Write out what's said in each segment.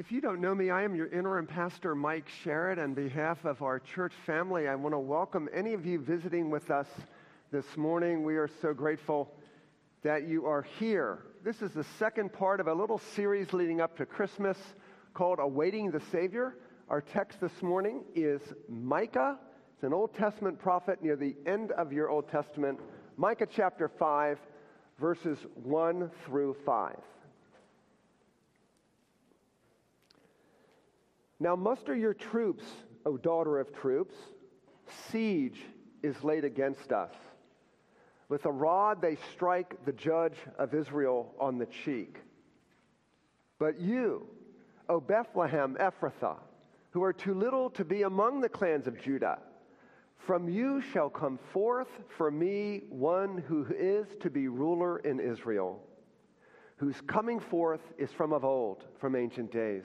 If you don't know me, I am your interim pastor, Mike Sherritt. On behalf of our church family, I want to welcome any of you visiting with us this morning. We are so grateful that you are here. This is the second part of a little series leading up to Christmas called Awaiting the Savior. Our text this morning is Micah. It's an Old Testament prophet near the end of your Old Testament, Micah chapter 5, verses 1 through 5. Now muster your troops, O daughter of troops. Siege is laid against us. With a rod they strike the judge of Israel on the cheek. But you, O Bethlehem Ephrathah, who are too little to be among the clans of Judah, from you shall come forth for me one who is to be ruler in Israel, whose coming forth is from of old, from ancient days.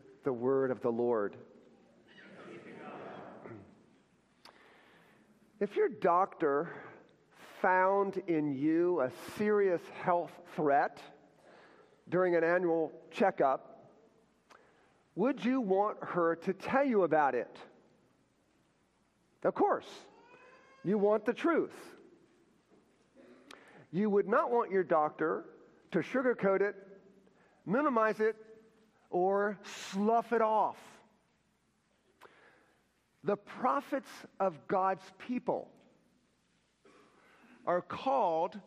the word of the Lord. If your doctor found in you a serious health threat during an annual checkup, would you want her to tell you about it? Of course, you want the truth. You would not want your doctor to sugarcoat it, minimize it, or slough it off. The prophets of God's people are called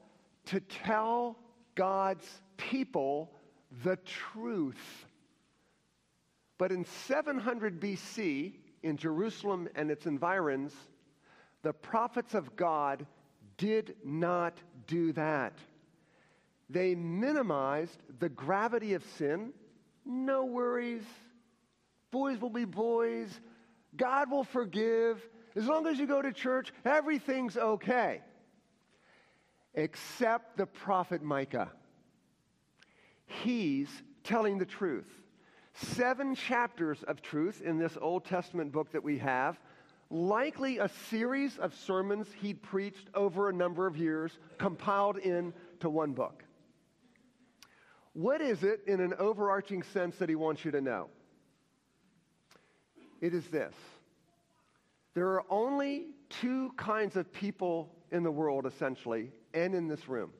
to tell God's people the truth. But in 700 BC, in Jerusalem and its environs, the prophets of God did not do that. They minimized the gravity of sin no worries. Boys will be boys. God will forgive. As long as you go to church, everything's okay. Except the prophet Micah. He's telling the truth. Seven chapters of truth in this Old Testament book that we have, likely a series of sermons he'd preached over a number of years, compiled into one book. What is it in an overarching sense that he wants you to know? It is this there are only two kinds of people in the world, essentially, and in this room.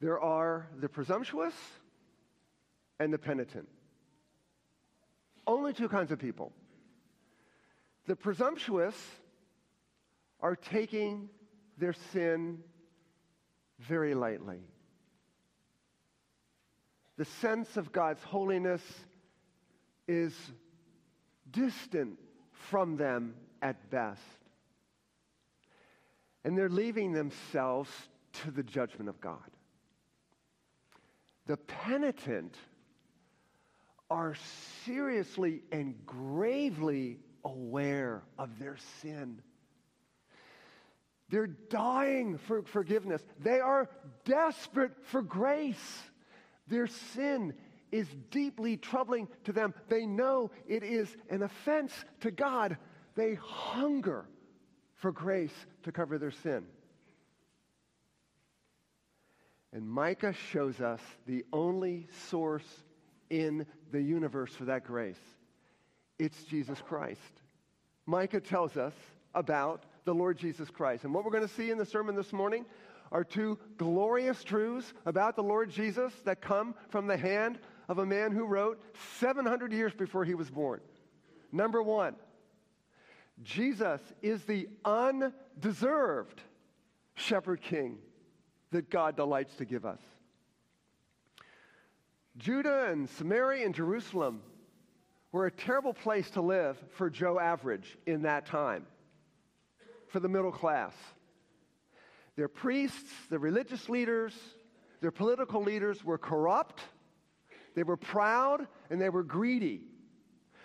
There are the presumptuous and the penitent. Only two kinds of people. The presumptuous are taking their sin very lightly the sense of God's holiness is distant from them at best. And they're leaving themselves to the judgment of God. The penitent are seriously and gravely aware of their sin. They're dying for forgiveness. They are desperate for grace. Their sin is deeply troubling to them. They know it is an offense to God. They hunger for grace to cover their sin. And Micah shows us the only source in the universe for that grace it's Jesus Christ. Micah tells us about the Lord Jesus Christ. And what we're going to see in the sermon this morning are two glorious truths about the Lord Jesus that come from the hand of a man who wrote 700 years before he was born. Number one, Jesus is the undeserved shepherd king that God delights to give us. Judah and Samaria and Jerusalem were a terrible place to live for Joe Average in that time, for the middle class. Their priests, their religious leaders, their political leaders were corrupt, They were proud and they were greedy.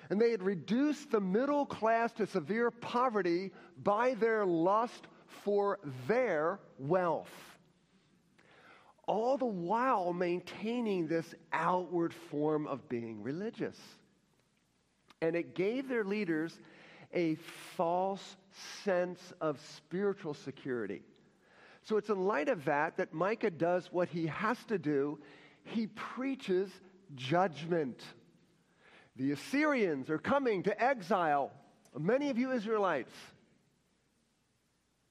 And they had reduced the middle class to severe poverty by their lust for their wealth. All the while maintaining this outward form of being religious. And it gave their leaders a false sense of spiritual security. So it's in light of that that Micah does what he has to do. He preaches judgment. The Assyrians are coming to exile many of you Israelites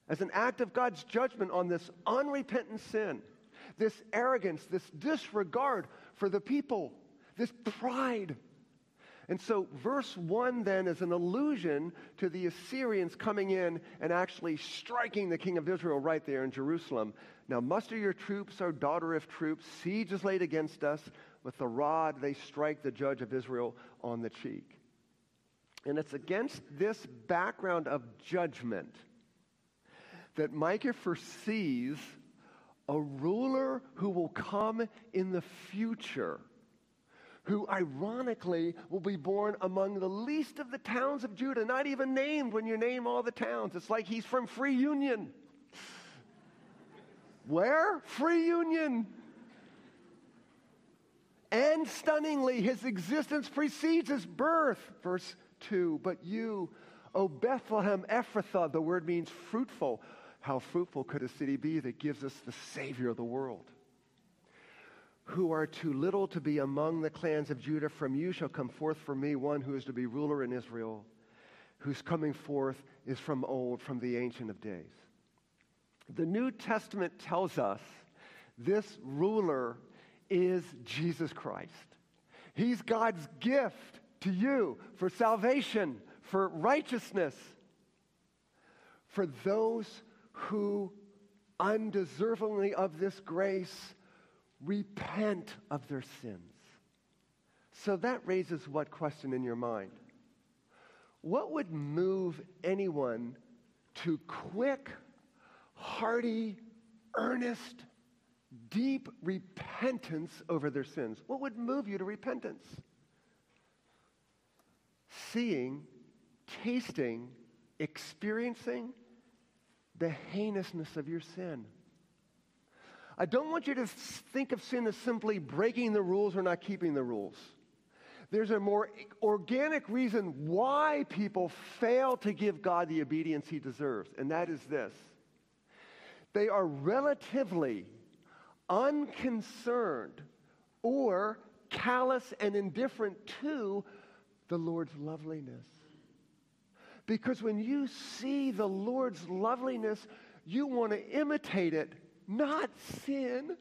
as an act of God's judgment on this unrepentant sin, this arrogance, this disregard for the people, this pride. And so, verse 1 then is an allusion to the Assyrians coming in and actually striking the king of Israel right there in Jerusalem. Now, muster your troops, O daughter of troops. Siege is laid against us. With the rod, they strike the judge of Israel on the cheek. And it's against this background of judgment that Micah foresees a ruler who will come in the future, who ironically will be born among the least of the towns of Judah, not even named when you name all the towns. It's like he's from Free Union. Where? Free Union. And stunningly, his existence precedes his birth. Verse 2 But you, O Bethlehem Ephrathah, the word means fruitful. How fruitful could a city be that gives us the Savior of the world? Who are too little to be among the clans of Judah, from you shall come forth for me one who is to be ruler in Israel, whose coming forth is from old, from the Ancient of Days. The New Testament tells us this ruler is Jesus Christ. He's God's gift to you for salvation, for righteousness, for those who undeservingly of this grace repent of their sins. So that raises what question in your mind? What would move anyone to quick, hearty, earnest, deep repentance over their sins. What would move you to repentance? Seeing, tasting, experiencing the heinousness of your sin. I don't want you to think of sin as simply breaking the rules or not keeping the rules. There's a more organic reason why people fail to give God the obedience he deserves, and that is this. They are relatively unconcerned or callous and indifferent to the Lord's loveliness. Because when you see the Lord's loveliness, you want to imitate it, not sin.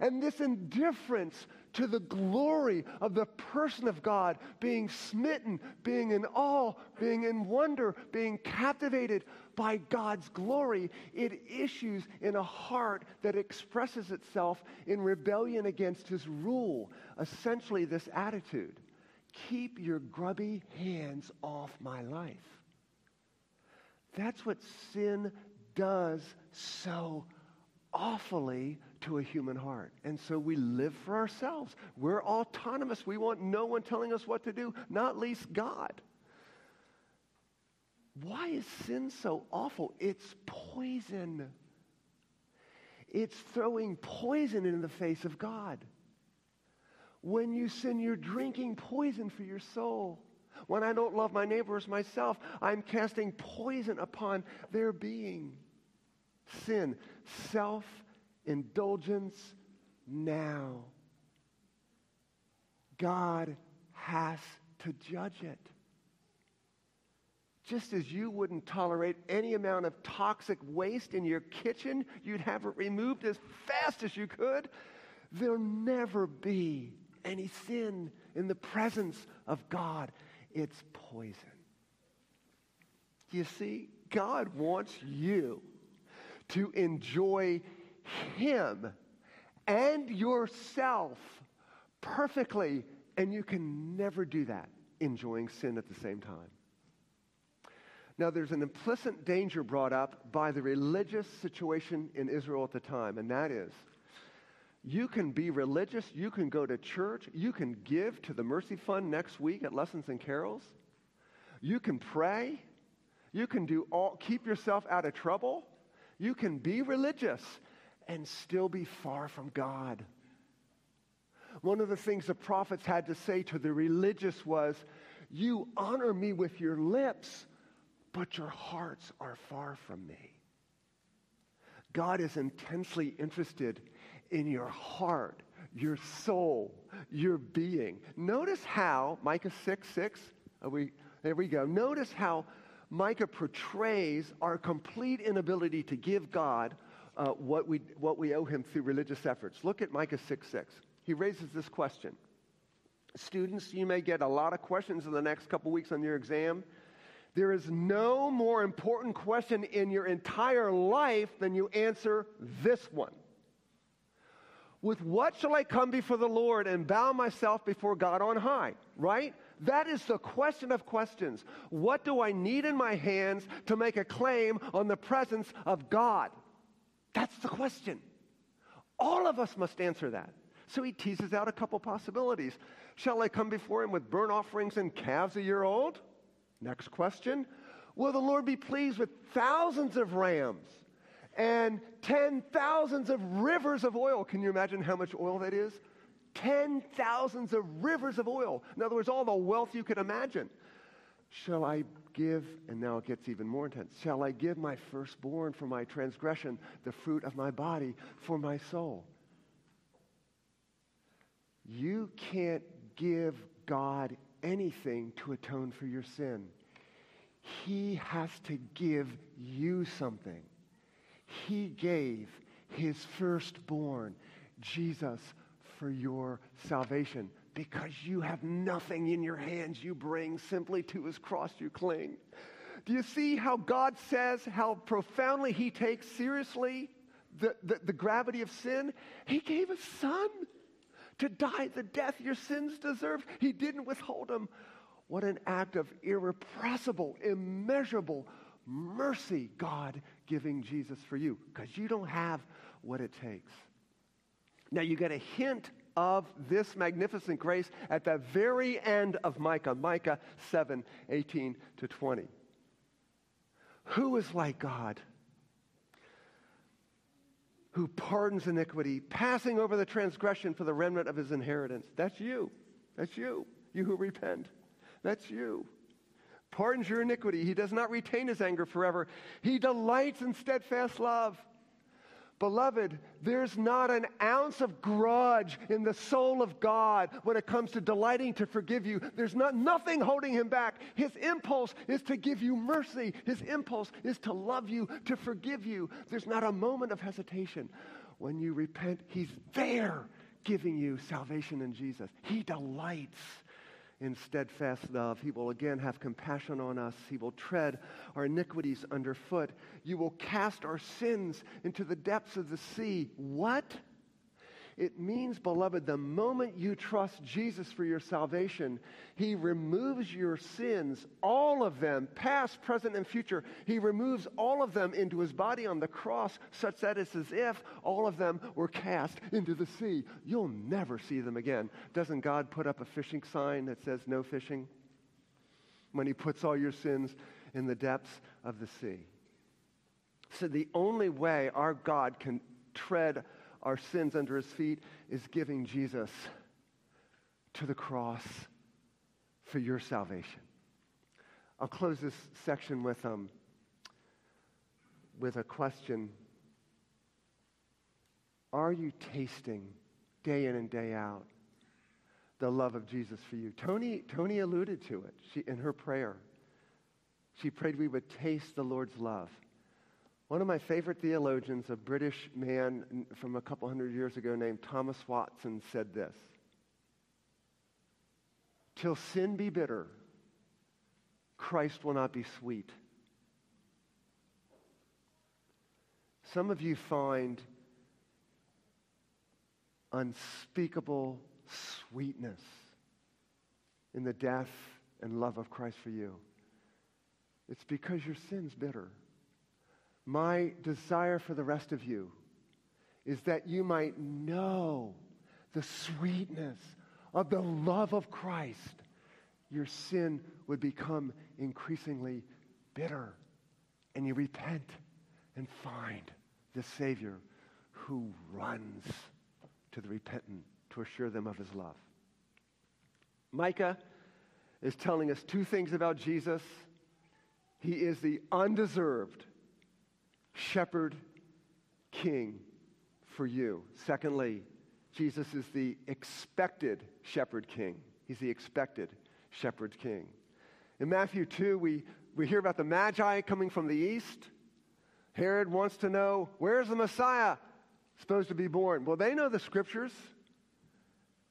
And this indifference to the glory of the person of God, being smitten, being in awe, being in wonder, being captivated by God's glory, it issues in a heart that expresses itself in rebellion against his rule. Essentially, this attitude keep your grubby hands off my life. That's what sin does so awfully to a human heart. And so we live for ourselves. We're autonomous. We want no one telling us what to do, not least God. Why is sin so awful? It's poison. It's throwing poison in the face of God. When you sin, you're drinking poison for your soul. When I don't love my neighbors myself, I'm casting poison upon their being. Sin, self indulgence now. God has to judge it. Just as you wouldn't tolerate any amount of toxic waste in your kitchen, you'd have it removed as fast as you could. There'll never be any sin in the presence of God. It's poison. You see, God wants you to enjoy him and yourself perfectly, and you can never do that enjoying sin at the same time. Now, there's an implicit danger brought up by the religious situation in Israel at the time, and that is You can be religious, you can go to church, you can give to the Mercy Fund next week at Lessons and Carols. You can pray, you can do all keep yourself out of trouble. You can be religious and still be far from God. One of the things the prophets had to say to the religious was, You honor me with your lips, but your hearts are far from me. God is intensely interested in your heart, your soul, your being. Notice how, Micah 6 6, we, there we go. Notice how Micah portrays our complete inability to give God uh, what, we, what we owe him through religious efforts. Look at Micah 6 6. He raises this question. Students, you may get a lot of questions in the next couple weeks on your exam. There is no more important question in your entire life than you answer this one. With what shall I come before the Lord and bow myself before God on high? Right? That is the question of questions. What do I need in my hands to make a claim on the presence of God? That's the question. All of us must answer that. So he teases out a couple possibilities. Shall I come before him with burnt offerings and calves a year old? Next question. Will the Lord be pleased with thousands of rams and ten thousands of rivers of oil? Can you imagine how much oil that is? Ten thousands of rivers of oil. In other words, all the wealth you could imagine. Shall I give, and now it gets even more intense, shall I give my firstborn for my transgression, the fruit of my body for my soul? You can't give God anything to atone for your sin. He has to give you something. He gave his firstborn, Jesus, for your salvation because you have nothing in your hands you bring, simply to his cross you cling. Do you see how God says how profoundly he takes seriously the, the, the gravity of sin? He gave a son to die the death your sins deserve. He didn't withhold him. What an act of irrepressible, immeasurable mercy, God giving Jesus for you, because you don't have what it takes. Now, you get a hint of this magnificent grace at the very end of Micah, Micah 7 18 to 20. Who is like God? Who pardons iniquity, passing over the transgression for the remnant of his inheritance. That's you. That's you. You who repent. That's you. Pardons your iniquity. He does not retain his anger forever. He delights in steadfast love. Beloved, there's not an ounce of grudge in the soul of God when it comes to delighting to forgive you. There's not, nothing holding him back. His impulse is to give you mercy. His impulse is to love you, to forgive you. There's not a moment of hesitation. When you repent, he's there giving you salvation in Jesus. He delights in steadfast love. He will again have compassion on us. He will tread our iniquities underfoot. You will cast our sins into the depths of the sea. What? It means, beloved, the moment you trust Jesus for your salvation, He removes your sins, all of them, past, present, and future. He removes all of them into His body on the cross, such that it's as if all of them were cast into the sea. You'll never see them again. Doesn't God put up a fishing sign that says no fishing? When He puts all your sins in the depths of the sea. So the only way our God can tread our sins under his feet is giving Jesus to the cross for your salvation. I'll close this section with, um, with a question. Are you tasting day in and day out the love of Jesus for you? Tony, Tony alluded to it she, in her prayer. She prayed we would taste the Lord's love. One of my favorite theologians, a British man from a couple hundred years ago named Thomas Watson, said this Till sin be bitter, Christ will not be sweet. Some of you find unspeakable sweetness in the death and love of Christ for you. It's because your sin's bitter. My desire for the rest of you is that you might know the sweetness of the love of Christ, your sin would become increasingly bitter. And you repent and find the Savior who runs to the repentant to assure them of his love. Micah is telling us two things about Jesus. He is the undeserved shepherd king for you. Secondly, Jesus is the expected shepherd king. He's the expected shepherd king. In Matthew 2, we, we hear about the Magi coming from the east. Herod wants to know where's the Messiah supposed to be born? Well, they know the scriptures.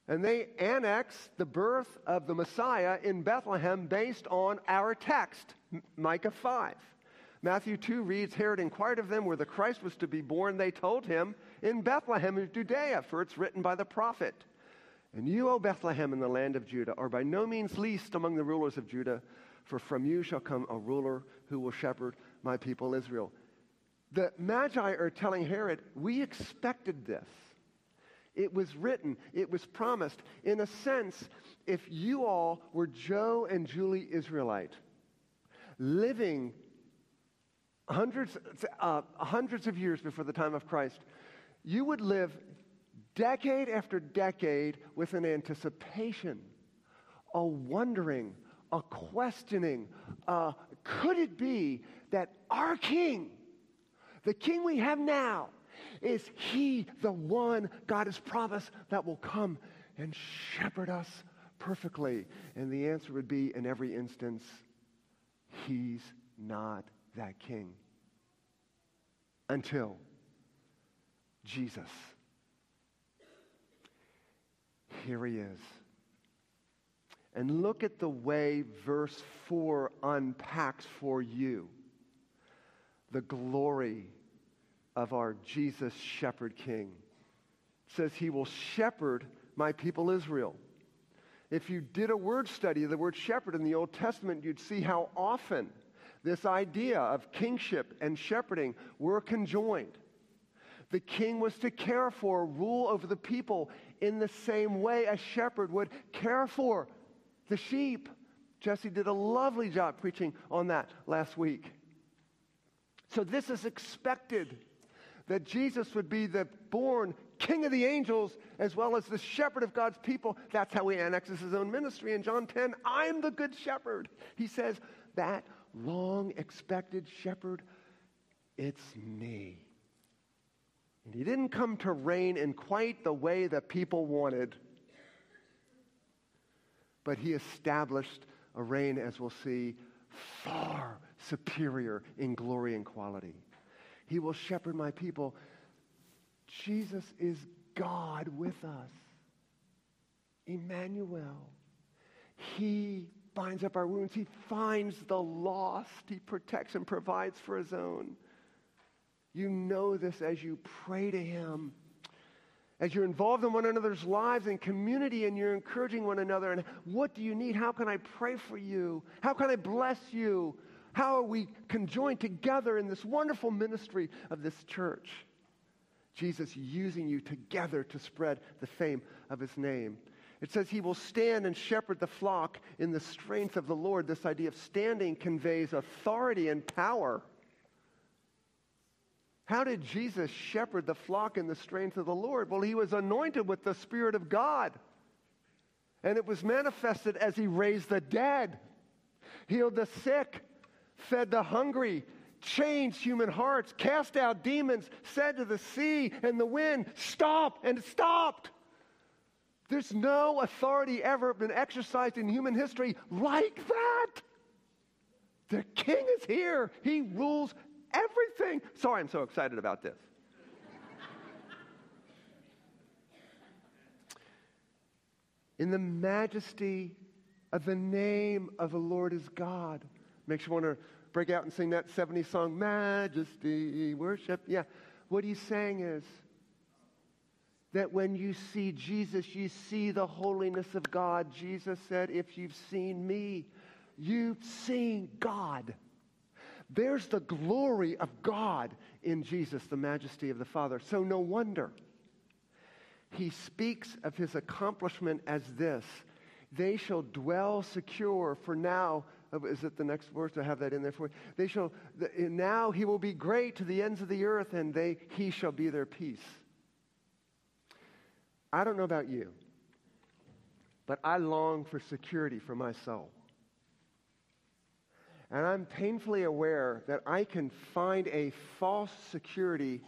And they annex the birth of the Messiah in Bethlehem based on our text, Micah 5. Matthew 2 reads Herod inquired of them where the Christ was to be born. They told him, In Bethlehem of Judea, for it's written by the prophet. And you, O Bethlehem, in the land of Judah, are by no means least among the rulers of Judah, for from you shall come a ruler who will shepherd my people Israel. The Magi are telling Herod, We expected this. It was written, it was promised. In a sense, if you all were Joe and Julie Israelite, living hundreds, uh, hundreds of years before the time of Christ, you would live decade after decade with an anticipation, a wondering, a questioning. Uh, could it be that our king, the king we have now, is he the one God has promised that will come and shepherd us perfectly? And the answer would be in every instance, he's not that king until Jesus. Here he is. And look at the way verse 4 unpacks for you the glory of our Jesus shepherd king. It says he will shepherd my people Israel. If you did a word study of the word shepherd in the Old Testament, you'd see how often this idea of kingship and shepherding were conjoined. The king was to care for, rule over the people in the same way a shepherd would care for the sheep. Jesse did a lovely job preaching on that last week. So, this is expected that Jesus would be the born king of the angels as well as the shepherd of God's people. That's how he annexes his own ministry. In John 10, I'm the good shepherd. He says, That long expected shepherd, it's me. And he didn't come to reign in quite the way that people wanted, but he established a reign, as we'll see, far superior in glory and quality. He will shepherd my people. Jesus is God with us. Emmanuel. He binds up our wounds. He finds the lost. He protects and provides for his own. You know this as you pray to him. As you're involved in one another's lives and community and you're encouraging one another. And what do you need? How can I pray for you? How can I bless you? How are we conjoined together in this wonderful ministry of this church? Jesus using you together to spread the fame of his name. It says he will stand and shepherd the flock in the strength of the Lord. This idea of standing conveys authority and power. How did Jesus shepherd the flock in the strength of the Lord? Well, he was anointed with the Spirit of God. And it was manifested as he raised the dead, healed the sick, fed the hungry, changed human hearts, cast out demons, said to the sea and the wind, Stop, and it stopped. There's no authority ever been exercised in human history like that. The king is here. He rules everything. Sorry, I'm so excited about this. in the majesty of the name of the Lord is God. Makes you want to break out and sing that 70 song, Majesty, worship. Yeah. What he's saying is, that when you see Jesus, you see the holiness of God. Jesus said, If you've seen me, you've seen God. There's the glory of God in Jesus the majesty of the Father. So no wonder he speaks of his accomplishment as this they shall dwell secure for now oh, is it the next verse i have that in there for you? They shall now he will be great to the ends of the earth, and they he shall be their peace. I don't know about you, but I long for security for my soul. And I'm painfully aware that I can find a false security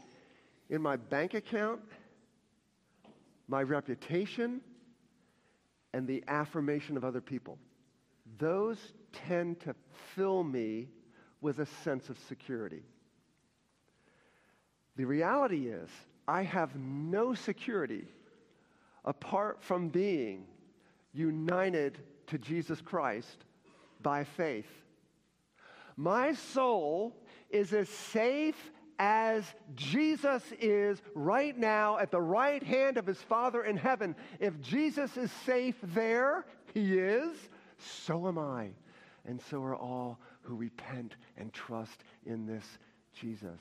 in my bank account, my reputation, and the affirmation of other people. Those tend to fill me with a sense of security. The reality is, I have no security apart from being united to Jesus Christ by faith. My soul is as safe as Jesus is right now at the right hand of his Father in heaven. If Jesus is safe there, he is, so am I. And so are all who repent and trust in this Jesus.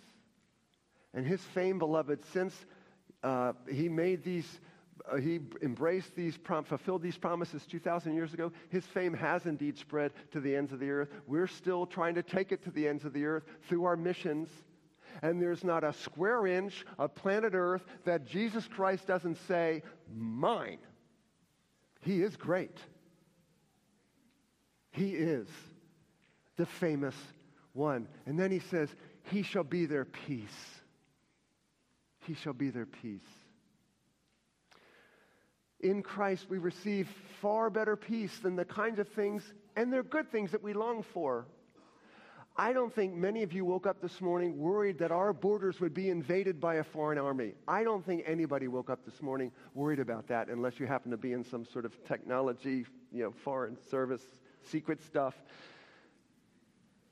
And his fame, beloved, since uh, he made these uh, he embraced these, prom- fulfilled these promises 2,000 years ago. His fame has indeed spread to the ends of the earth. We're still trying to take it to the ends of the earth through our missions. And there's not a square inch of planet earth that Jesus Christ doesn't say, mine. He is great. He is the famous one. And then he says, He shall be their peace. He shall be their peace in Christ, we receive far better peace than the kinds of things, and they're good things that we long for. I don't think many of you woke up this morning worried that our borders would be invaded by a foreign army. I don't think anybody woke up this morning worried about that unless you happen to be in some sort of technology, you know, foreign service, secret stuff.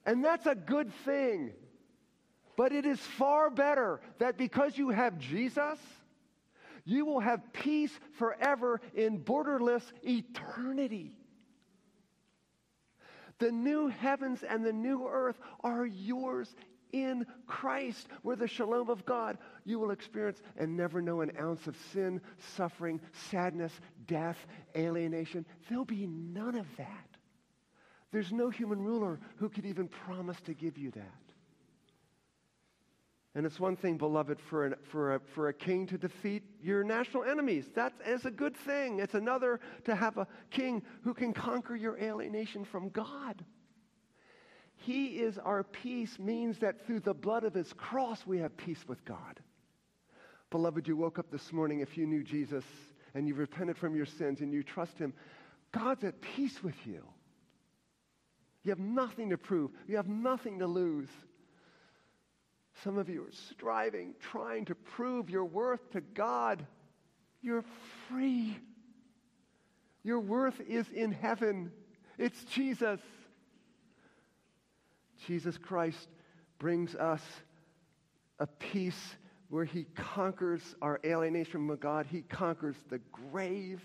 And that's a good thing. But it is far better that because you have Jesus, you will have peace forever in borderless eternity. The new heavens and the new earth are yours in Christ, where the shalom of God you will experience and never know an ounce of sin, suffering, sadness, death, alienation. There'll be none of that. There's no human ruler who could even promise to give you that. And it's one thing, beloved, for, an, for, a, for a king to defeat your national enemies. That is a good thing. It's another to have a king who can conquer your alienation from God. He is our peace, means that through the blood of his cross we have peace with God. Beloved, you woke up this morning, if you knew Jesus and you repented from your sins and you trust him, God's at peace with you. You have nothing to prove, you have nothing to lose. Some of you are striving, trying to prove your worth to God. You're free. Your worth is in heaven. It's Jesus. Jesus Christ brings us a peace where he conquers our alienation from God. He conquers the grave.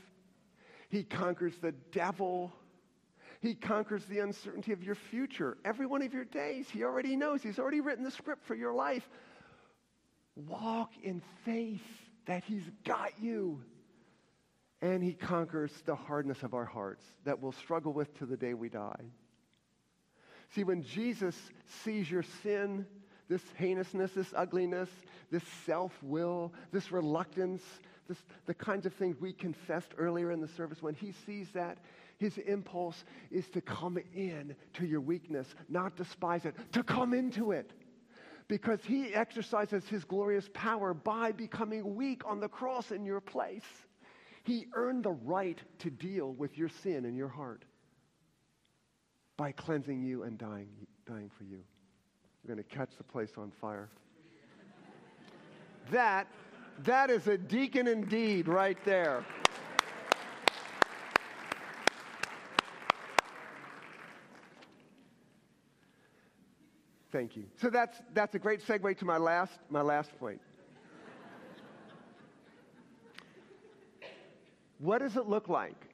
He conquers the devil. He conquers the uncertainty of your future. Every one of your days, He already knows. He's already written the script for your life. Walk in faith that He's got you. And He conquers the hardness of our hearts that we'll struggle with to the day we die. See, when Jesus sees your sin, this heinousness, this ugliness, this self will, this reluctance, this, the kinds of things we confessed earlier in the service, when he sees that, his impulse is to come in to your weakness, not despise it, to come into it. Because he exercises his glorious power by becoming weak on the cross in your place. He earned the right to deal with your sin in your heart by cleansing you and dying, dying for you. We're going to catch the place on fire. that, that is a deacon indeed right there. Thank you. So that's, that's a great segue to my last, my last point. what does it look like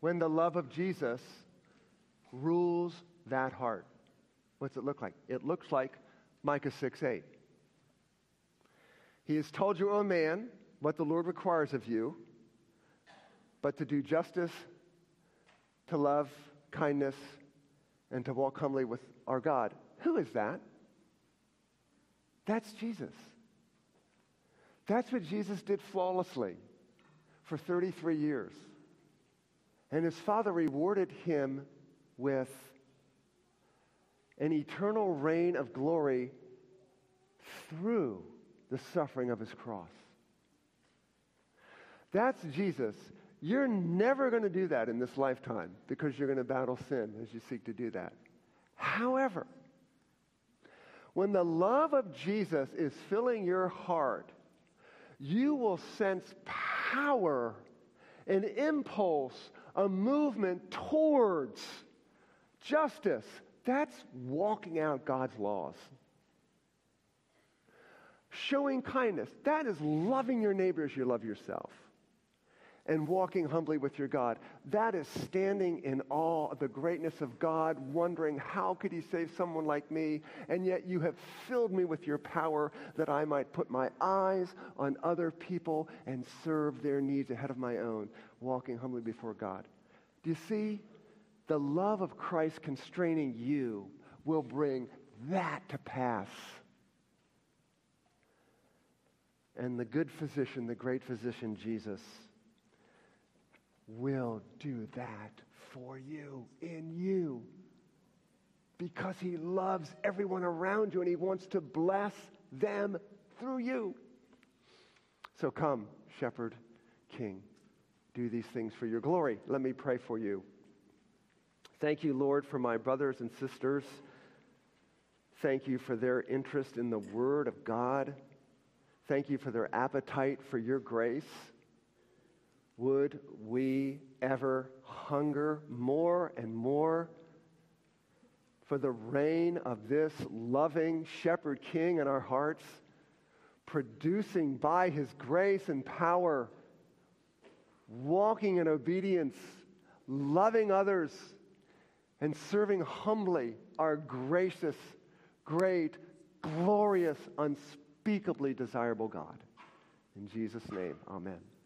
when the love of Jesus rules that heart? What's it look like? It looks like Micah 6 8. He has told you, O man, what the Lord requires of you, but to do justice, to love kindness, and to walk humbly with our God. Who is that? That's Jesus. That's what Jesus did flawlessly for 33 years. And his father rewarded him with an eternal reign of glory through the suffering of his cross. That's Jesus. You're never going to do that in this lifetime because you're going to battle sin as you seek to do that. However, when the love of Jesus is filling your heart, you will sense power, an impulse, a movement towards justice. That's walking out God's laws. Showing kindness. That is loving your neighbor as you love yourself and walking humbly with your God. That is standing in awe of the greatness of God, wondering, how could he save someone like me? And yet you have filled me with your power that I might put my eyes on other people and serve their needs ahead of my own, walking humbly before God. Do you see? The love of Christ constraining you will bring that to pass. And the good physician, the great physician, Jesus, will do that for you, in you. Because he loves everyone around you and he wants to bless them through you. So come, shepherd, king, do these things for your glory. Let me pray for you. Thank you, Lord, for my brothers and sisters. Thank you for their interest in the Word of God. Thank you for their appetite for your grace. Would we ever hunger more and more for the reign of this loving shepherd king in our hearts, producing by his grace and power, walking in obedience, loving others, and serving humbly our gracious, great, glorious, unspeakably desirable God. In Jesus' name, amen.